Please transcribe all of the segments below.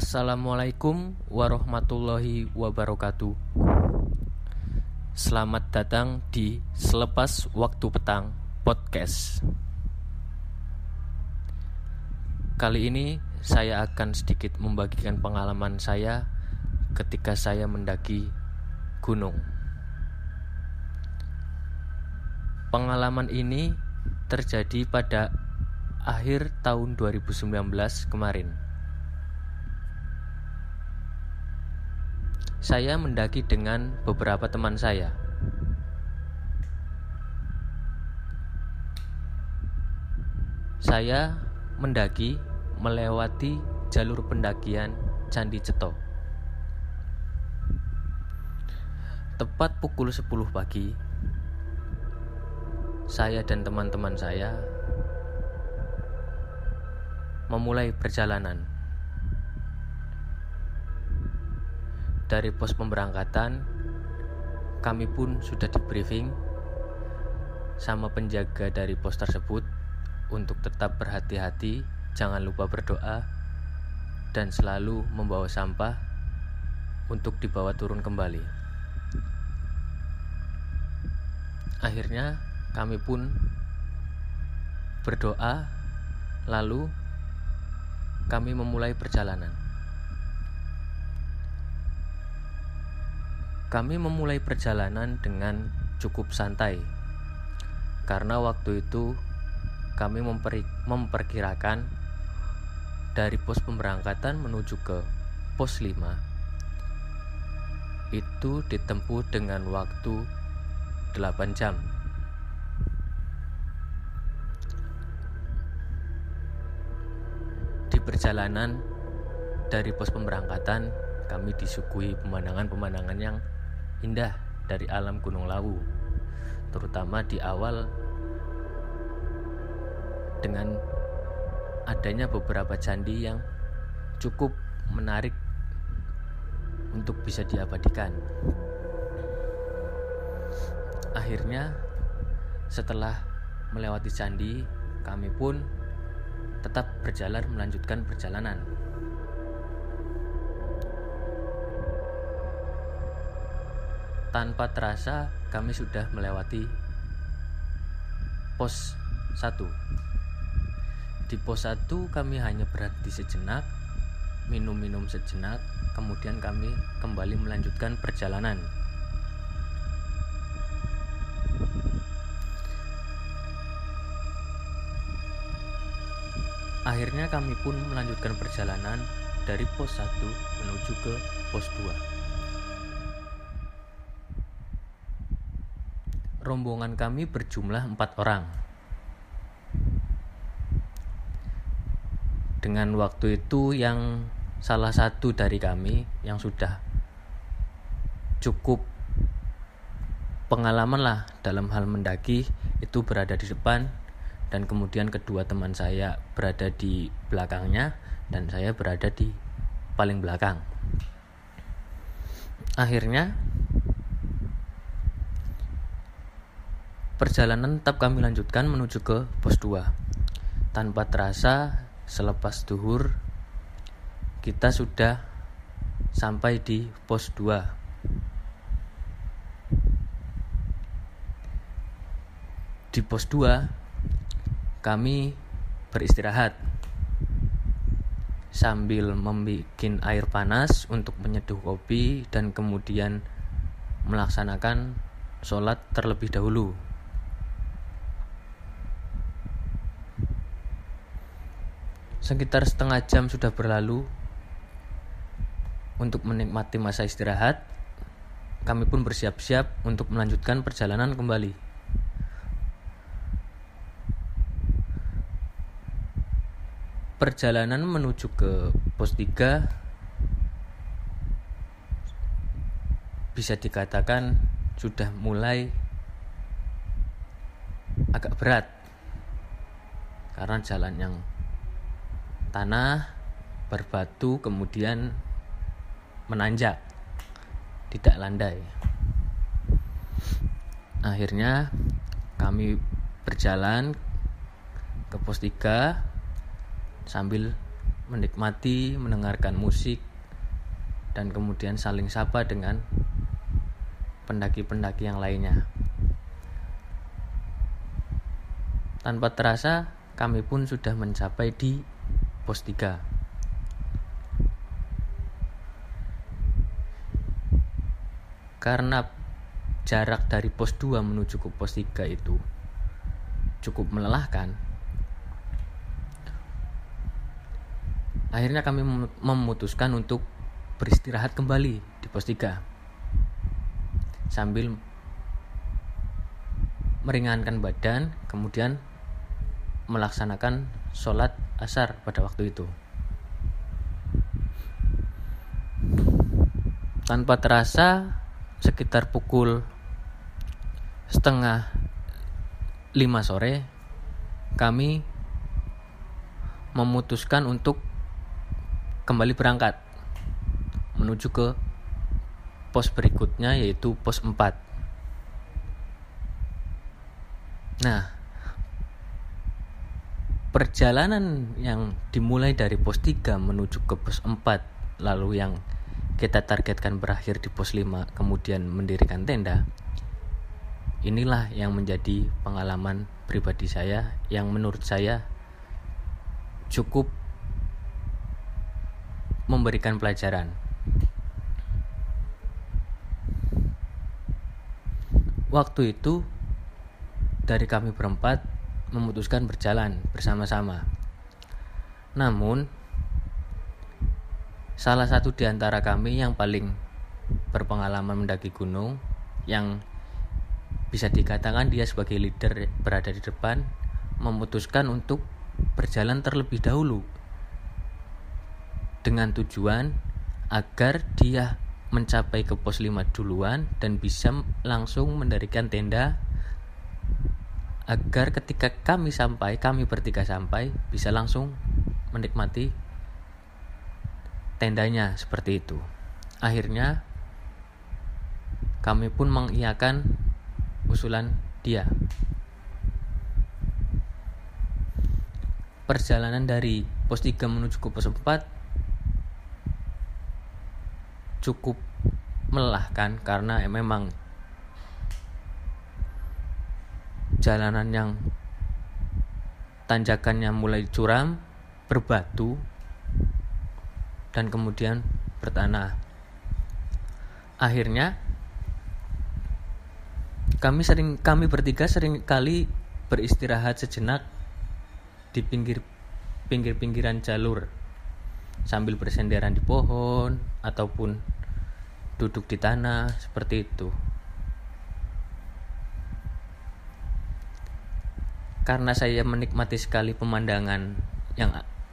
Assalamualaikum warahmatullahi wabarakatuh. Selamat datang di Selepas Waktu Petang Podcast. Kali ini saya akan sedikit membagikan pengalaman saya ketika saya mendaki gunung. Pengalaman ini terjadi pada akhir tahun 2019 kemarin. Saya mendaki dengan beberapa teman saya. Saya mendaki melewati jalur pendakian Candi Ceto. Tepat pukul 10 pagi, saya dan teman-teman saya memulai perjalanan. Dari pos pemberangkatan kami pun sudah di briefing sama penjaga dari pos tersebut untuk tetap berhati-hati, jangan lupa berdoa dan selalu membawa sampah untuk dibawa turun kembali. Akhirnya kami pun berdoa lalu kami memulai perjalanan. Kami memulai perjalanan dengan cukup santai, karena waktu itu kami memperkirakan dari pos pemberangkatan menuju ke pos 5 itu ditempuh dengan waktu 8 jam. Di perjalanan dari pos pemberangkatan kami disuguhi pemandangan-pemandangan yang indah dari alam Gunung Lawu, terutama di awal dengan adanya beberapa candi yang cukup menarik untuk bisa diabadikan. Akhirnya, setelah melewati candi, kami pun tetap berjalan melanjutkan perjalanan. Tanpa terasa kami sudah melewati pos 1. Di pos 1 kami hanya berhenti sejenak, minum-minum sejenak, kemudian kami kembali melanjutkan perjalanan. Akhirnya kami pun melanjutkan perjalanan dari pos 1 menuju ke pos 2. Rombongan kami berjumlah empat orang. Dengan waktu itu yang salah satu dari kami yang sudah cukup pengalaman lah dalam hal mendaki itu berada di depan dan kemudian kedua teman saya berada di belakangnya dan saya berada di paling belakang. Akhirnya Perjalanan tetap kami lanjutkan menuju ke pos 2. Tanpa terasa, selepas duhur, kita sudah sampai di pos 2. Di pos 2, kami beristirahat sambil membuat air panas untuk menyeduh kopi dan kemudian melaksanakan sholat terlebih dahulu. Sekitar setengah jam sudah berlalu untuk menikmati masa istirahat. Kami pun bersiap-siap untuk melanjutkan perjalanan kembali. Perjalanan menuju ke pos 3 bisa dikatakan sudah mulai agak berat karena jalan yang tanah berbatu kemudian menanjak tidak landai akhirnya kami berjalan ke pos 3 sambil menikmati mendengarkan musik dan kemudian saling sapa dengan pendaki-pendaki yang lainnya. Tanpa terasa, kami pun sudah mencapai di pos 3. Karena jarak dari pos 2 menuju ke pos 3 itu cukup melelahkan. Akhirnya kami memutuskan untuk beristirahat kembali di pos 3 sambil meringankan badan kemudian melaksanakan sholat asar pada waktu itu. Tanpa terasa sekitar pukul setengah lima sore kami memutuskan untuk kembali berangkat menuju ke pos berikutnya yaitu pos 4 nah perjalanan yang dimulai dari pos 3 menuju ke pos 4 lalu yang kita targetkan berakhir di pos 5 kemudian mendirikan tenda inilah yang menjadi pengalaman pribadi saya yang menurut saya cukup memberikan pelajaran. Waktu itu dari kami berempat memutuskan berjalan bersama-sama. Namun Salah satu di antara kami yang paling berpengalaman mendaki gunung yang bisa dikatakan dia sebagai leader berada di depan memutuskan untuk berjalan terlebih dahulu dengan tujuan agar dia mencapai ke pos 5 duluan dan bisa langsung mendirikan tenda agar ketika kami sampai, kami bertiga sampai bisa langsung menikmati tendanya seperti itu. Akhirnya kami pun mengiyakan usulan dia. Perjalanan dari pos 3 menuju ke pos 4 cukup melelahkan karena memang jalanan yang tanjakannya mulai curam, berbatu, dan kemudian bertanah. Akhirnya kami sering kami bertiga sering kali beristirahat sejenak di pinggir pinggir-pinggiran jalur sambil bersenderan di pohon ataupun duduk di tanah seperti itu. Karena saya menikmati sekali pemandangan yang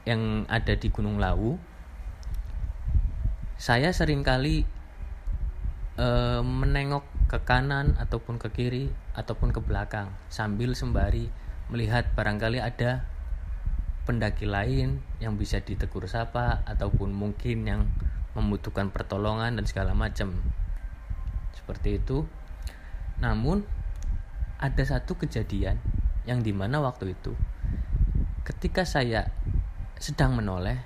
yang ada di Gunung Lawu, saya sering kali uh, menengok ke kanan ataupun ke kiri ataupun ke belakang sambil sembari melihat barangkali ada pendaki lain yang bisa ditegur sapa ataupun mungkin yang membutuhkan pertolongan dan segala macam. Seperti itu. Namun ada satu kejadian yang di mana waktu itu ketika saya sedang menoleh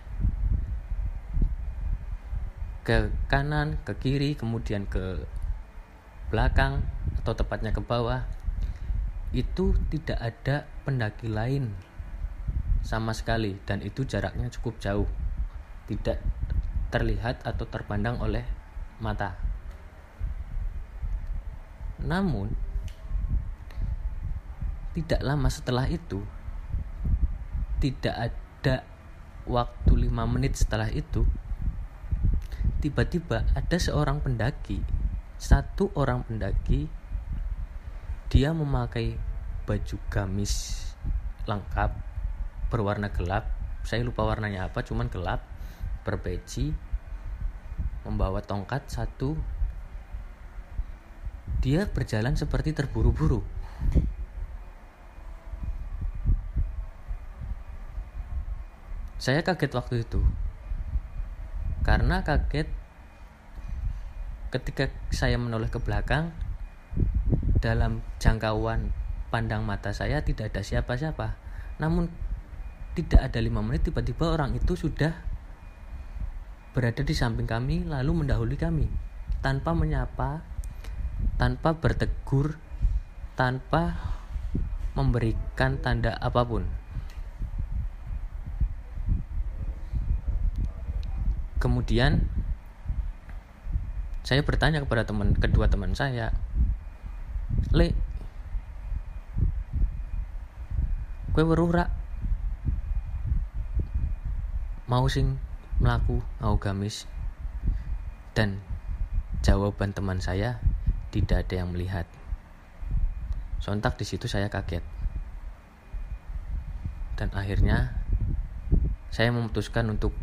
ke kanan, ke kiri, kemudian ke belakang atau tepatnya ke bawah, itu tidak ada pendaki lain sama sekali dan itu jaraknya cukup jauh. Tidak terlihat atau terpandang oleh mata. Namun tidak lama setelah itu tidak ada waktu lima menit setelah itu tiba-tiba ada seorang pendaki satu orang pendaki dia memakai baju gamis lengkap berwarna gelap. Saya lupa warnanya apa cuman gelap berpeci membawa tongkat satu. Dia berjalan seperti terburu-buru saya kaget waktu itu. Karena kaget ketika saya menoleh ke belakang dalam jangkauan pandang mata saya tidak ada siapa-siapa. Namun tidak ada lima menit tiba-tiba orang itu sudah berada di samping kami lalu mendahului kami. Tanpa menyapa, tanpa bertegur, tanpa memberikan tanda apa pun. Kemudian saya bertanya kepada teman kedua teman saya, "Le, kue weruh mau sing melaku mau gamis dan jawaban teman saya tidak ada yang melihat. Sontak di situ saya kaget. Dan akhirnya saya memutuskan untuk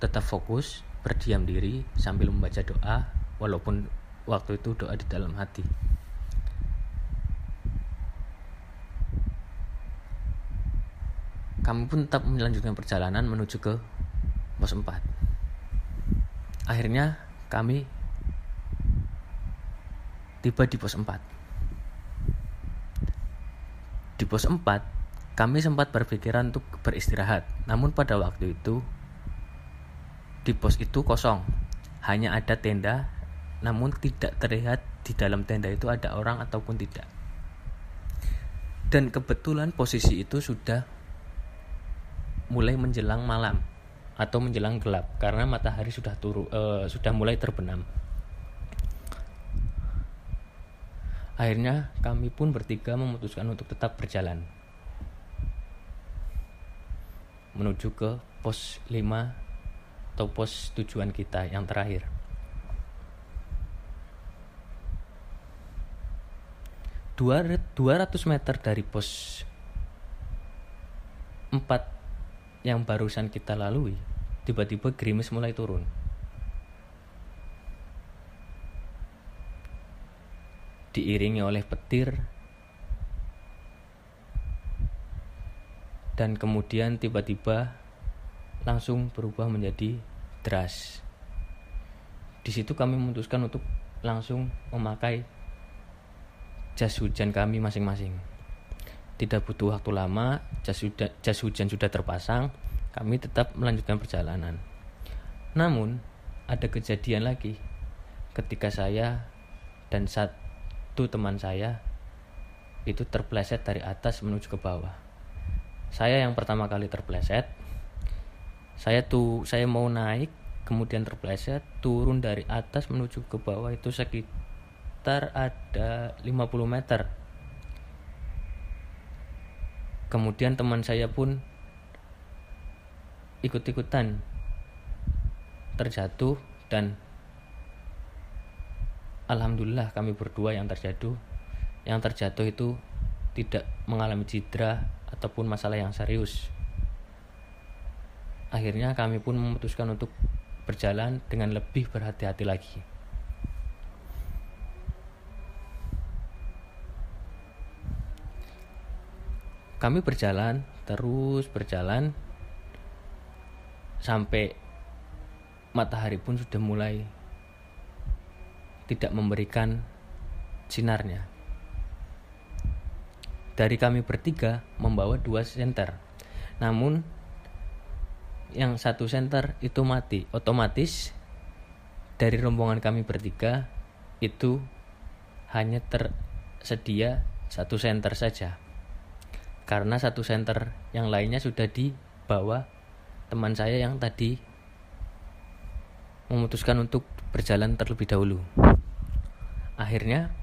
tetap fokus berdiam diri sambil membaca doa walaupun waktu itu doa di dalam hati. Kami pun tetap melanjutkan perjalanan menuju ke pos 4 akhirnya kami tiba di pos 4 di pos 4 kami sempat berpikiran untuk beristirahat. Namun pada waktu itu di pos itu kosong hanya ada tenda namun tidak terlihat di dalam tenda itu ada orang ataupun tidak dan kebetulan posisi itu sudah mulai menjelang malam atau menjelang gelap karena matahari sudah turu uh, sudah mulai terbenam. Akhirnya kami pun bertiga memutuskan untuk tetap berjalan menuju ke pos 5 atau pos tujuan kita yang terakhir. Dua, 200 meter dari pos 4 yang barusan kita lalui, tiba-tiba gerimis mulai turun. Diiringi oleh petir dan kemudian tiba-tiba langsung berubah menjadi deras. Di situ kami memutuskan untuk langsung memakai jas hujan kami masing-masing. Tidak butuh waktu lama, jas hujan, jas hujan sudah terpasang, kami tetap melanjutkan perjalanan. Namun, ada kejadian lagi ketika saya dan satu teman saya itu terpleset dari atas menuju ke bawah. Saya yang pertama kali terpleset. Saya tuh saya mau naik kemudian terpleset turun dari atas menuju ke bawah itu sekitar ada 50 meter. Kemudian teman saya pun ikut-ikutan terjatuh dan alhamdulillah kami berdua yang terjatuh. Yang terjatuh itu tidak mengalami cedera ataupun masalah yang serius akhirnya kami pun memutuskan untuk berjalan dengan lebih berhati-hati lagi kami berjalan terus berjalan sampai matahari pun sudah mulai tidak memberikan sinarnya. Dari kami bertiga membawa dua senter, namun yang satu senter itu mati. Otomatis dari rombongan kami bertiga itu hanya tersedia satu senter saja karena satu center yang lainnya sudah dibawa teman saya yang tadi memutuskan untuk berjalan terlebih dahulu. Akhirnya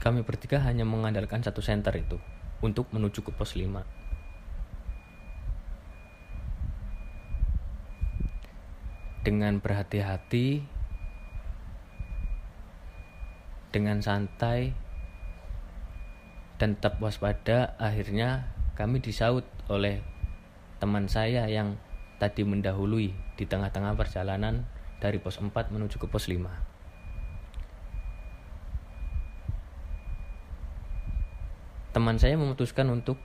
kami bertiga hanya mengandalkan satu center itu untuk menuju ke pos 5. Dengan berhati-hati, dengan santai, dan tetap waspada akhirnya kami disaut oleh teman saya yang tadi mendahului di tengah-tengah perjalanan dari pos 4 menuju ke pos 5 teman saya memutuskan untuk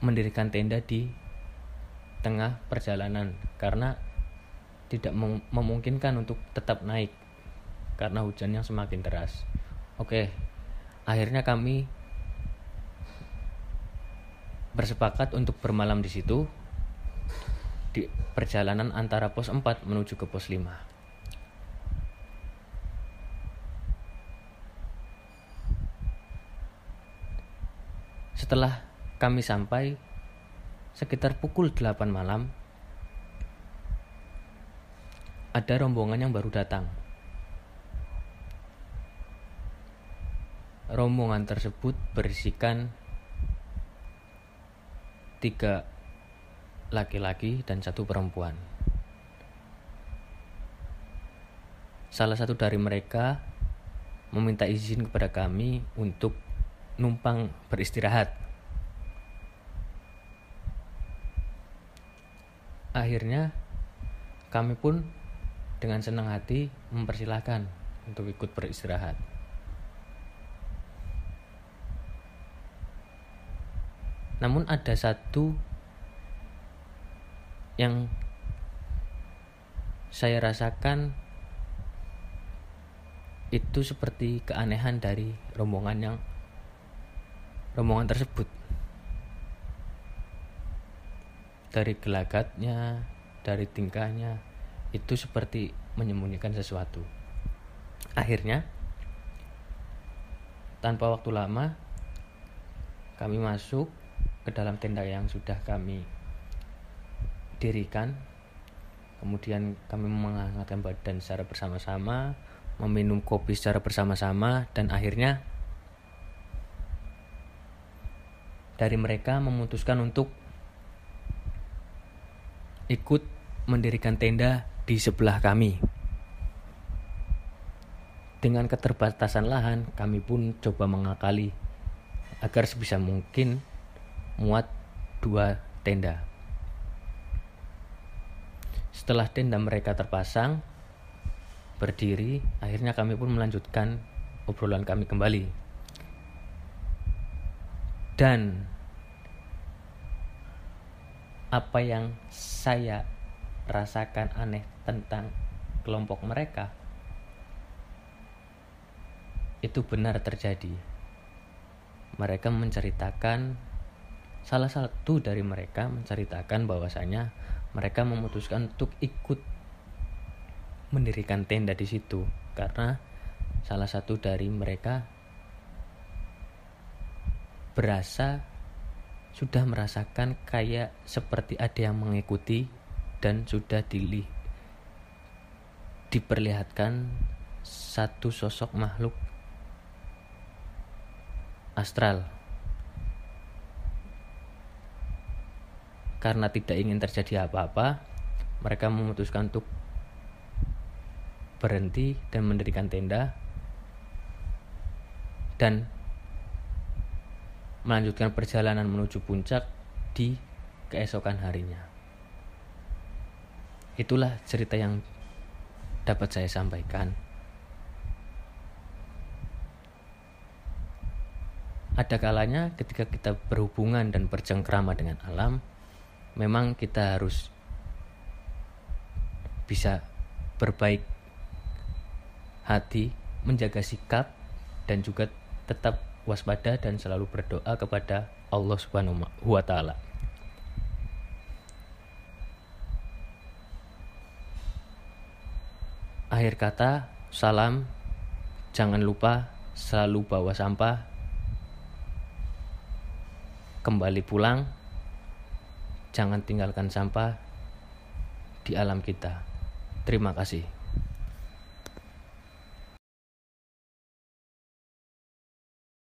mendirikan tenda di tengah perjalanan karena tidak memungkinkan untuk tetap naik karena hujan yang semakin deras. Oke, akhirnya kami bersepakat untuk bermalam di situ di perjalanan antara pos 4 menuju ke pos 5. Setelah kami sampai sekitar pukul 8 malam, ada rombongan yang baru datang. Rombongan tersebut berisikan tiga laki-laki dan satu perempuan. Salah satu dari mereka meminta izin kepada kami untuk numpang beristirahat. Akhirnya kami pun dengan senang hati mempersilahkan untuk ikut beristirahat. Namun ada satu yang saya rasakan itu seperti keanehan dari rombongan yang rombongan tersebut dari gelagatnya dari tingkahnya itu seperti menyembunyikan sesuatu akhirnya tanpa waktu lama kami masuk ke dalam tenda yang sudah kami dirikan. Kemudian kami menghangatkan badan secara bersama-sama, meminum kopi secara bersama-sama, dan akhirnya dari mereka memutuskan untuk ikut mendirikan tenda di sebelah kami. Dengan keterbatasan lahan, kami pun coba mengakali agar sebisa mungkin muat dua tenda. Setelah tenda mereka terpasang, berdiri, akhirnya kami pun melanjutkan obrolan kami kembali. Dan apa yang saya rasakan aneh tentang kelompok mereka itu benar terjadi. Mereka menceritakan Salah satu dari mereka menceritakan bahwasanya mereka memutuskan untuk ikut mendirikan tenda di situ karena salah satu dari mereka berasa sudah merasakan kayak seperti ada yang mengikuti dan sudah dilih diperlihatkan satu sosok makhluk astral karena tidak ingin terjadi apa-apa, mereka memutuskan untuk berhenti dan mendirikan tenda dan melanjutkan perjalanan menuju puncak di keesokan harinya. Itulah cerita yang dapat saya sampaikan. Ada kalanya ketika kita berhubungan dan bercengkrama dengan alam, memang kita harus bisa berbaik hati, menjaga sikap dan juga tetap waspada dan selalu berdoa kepada Allah Subhanahu wa. Akhir kata, salam. Jangan lupa selalu bawa sampah. Kembali pulang Jangan tinggalkan sampah di alam kita. Terima kasih.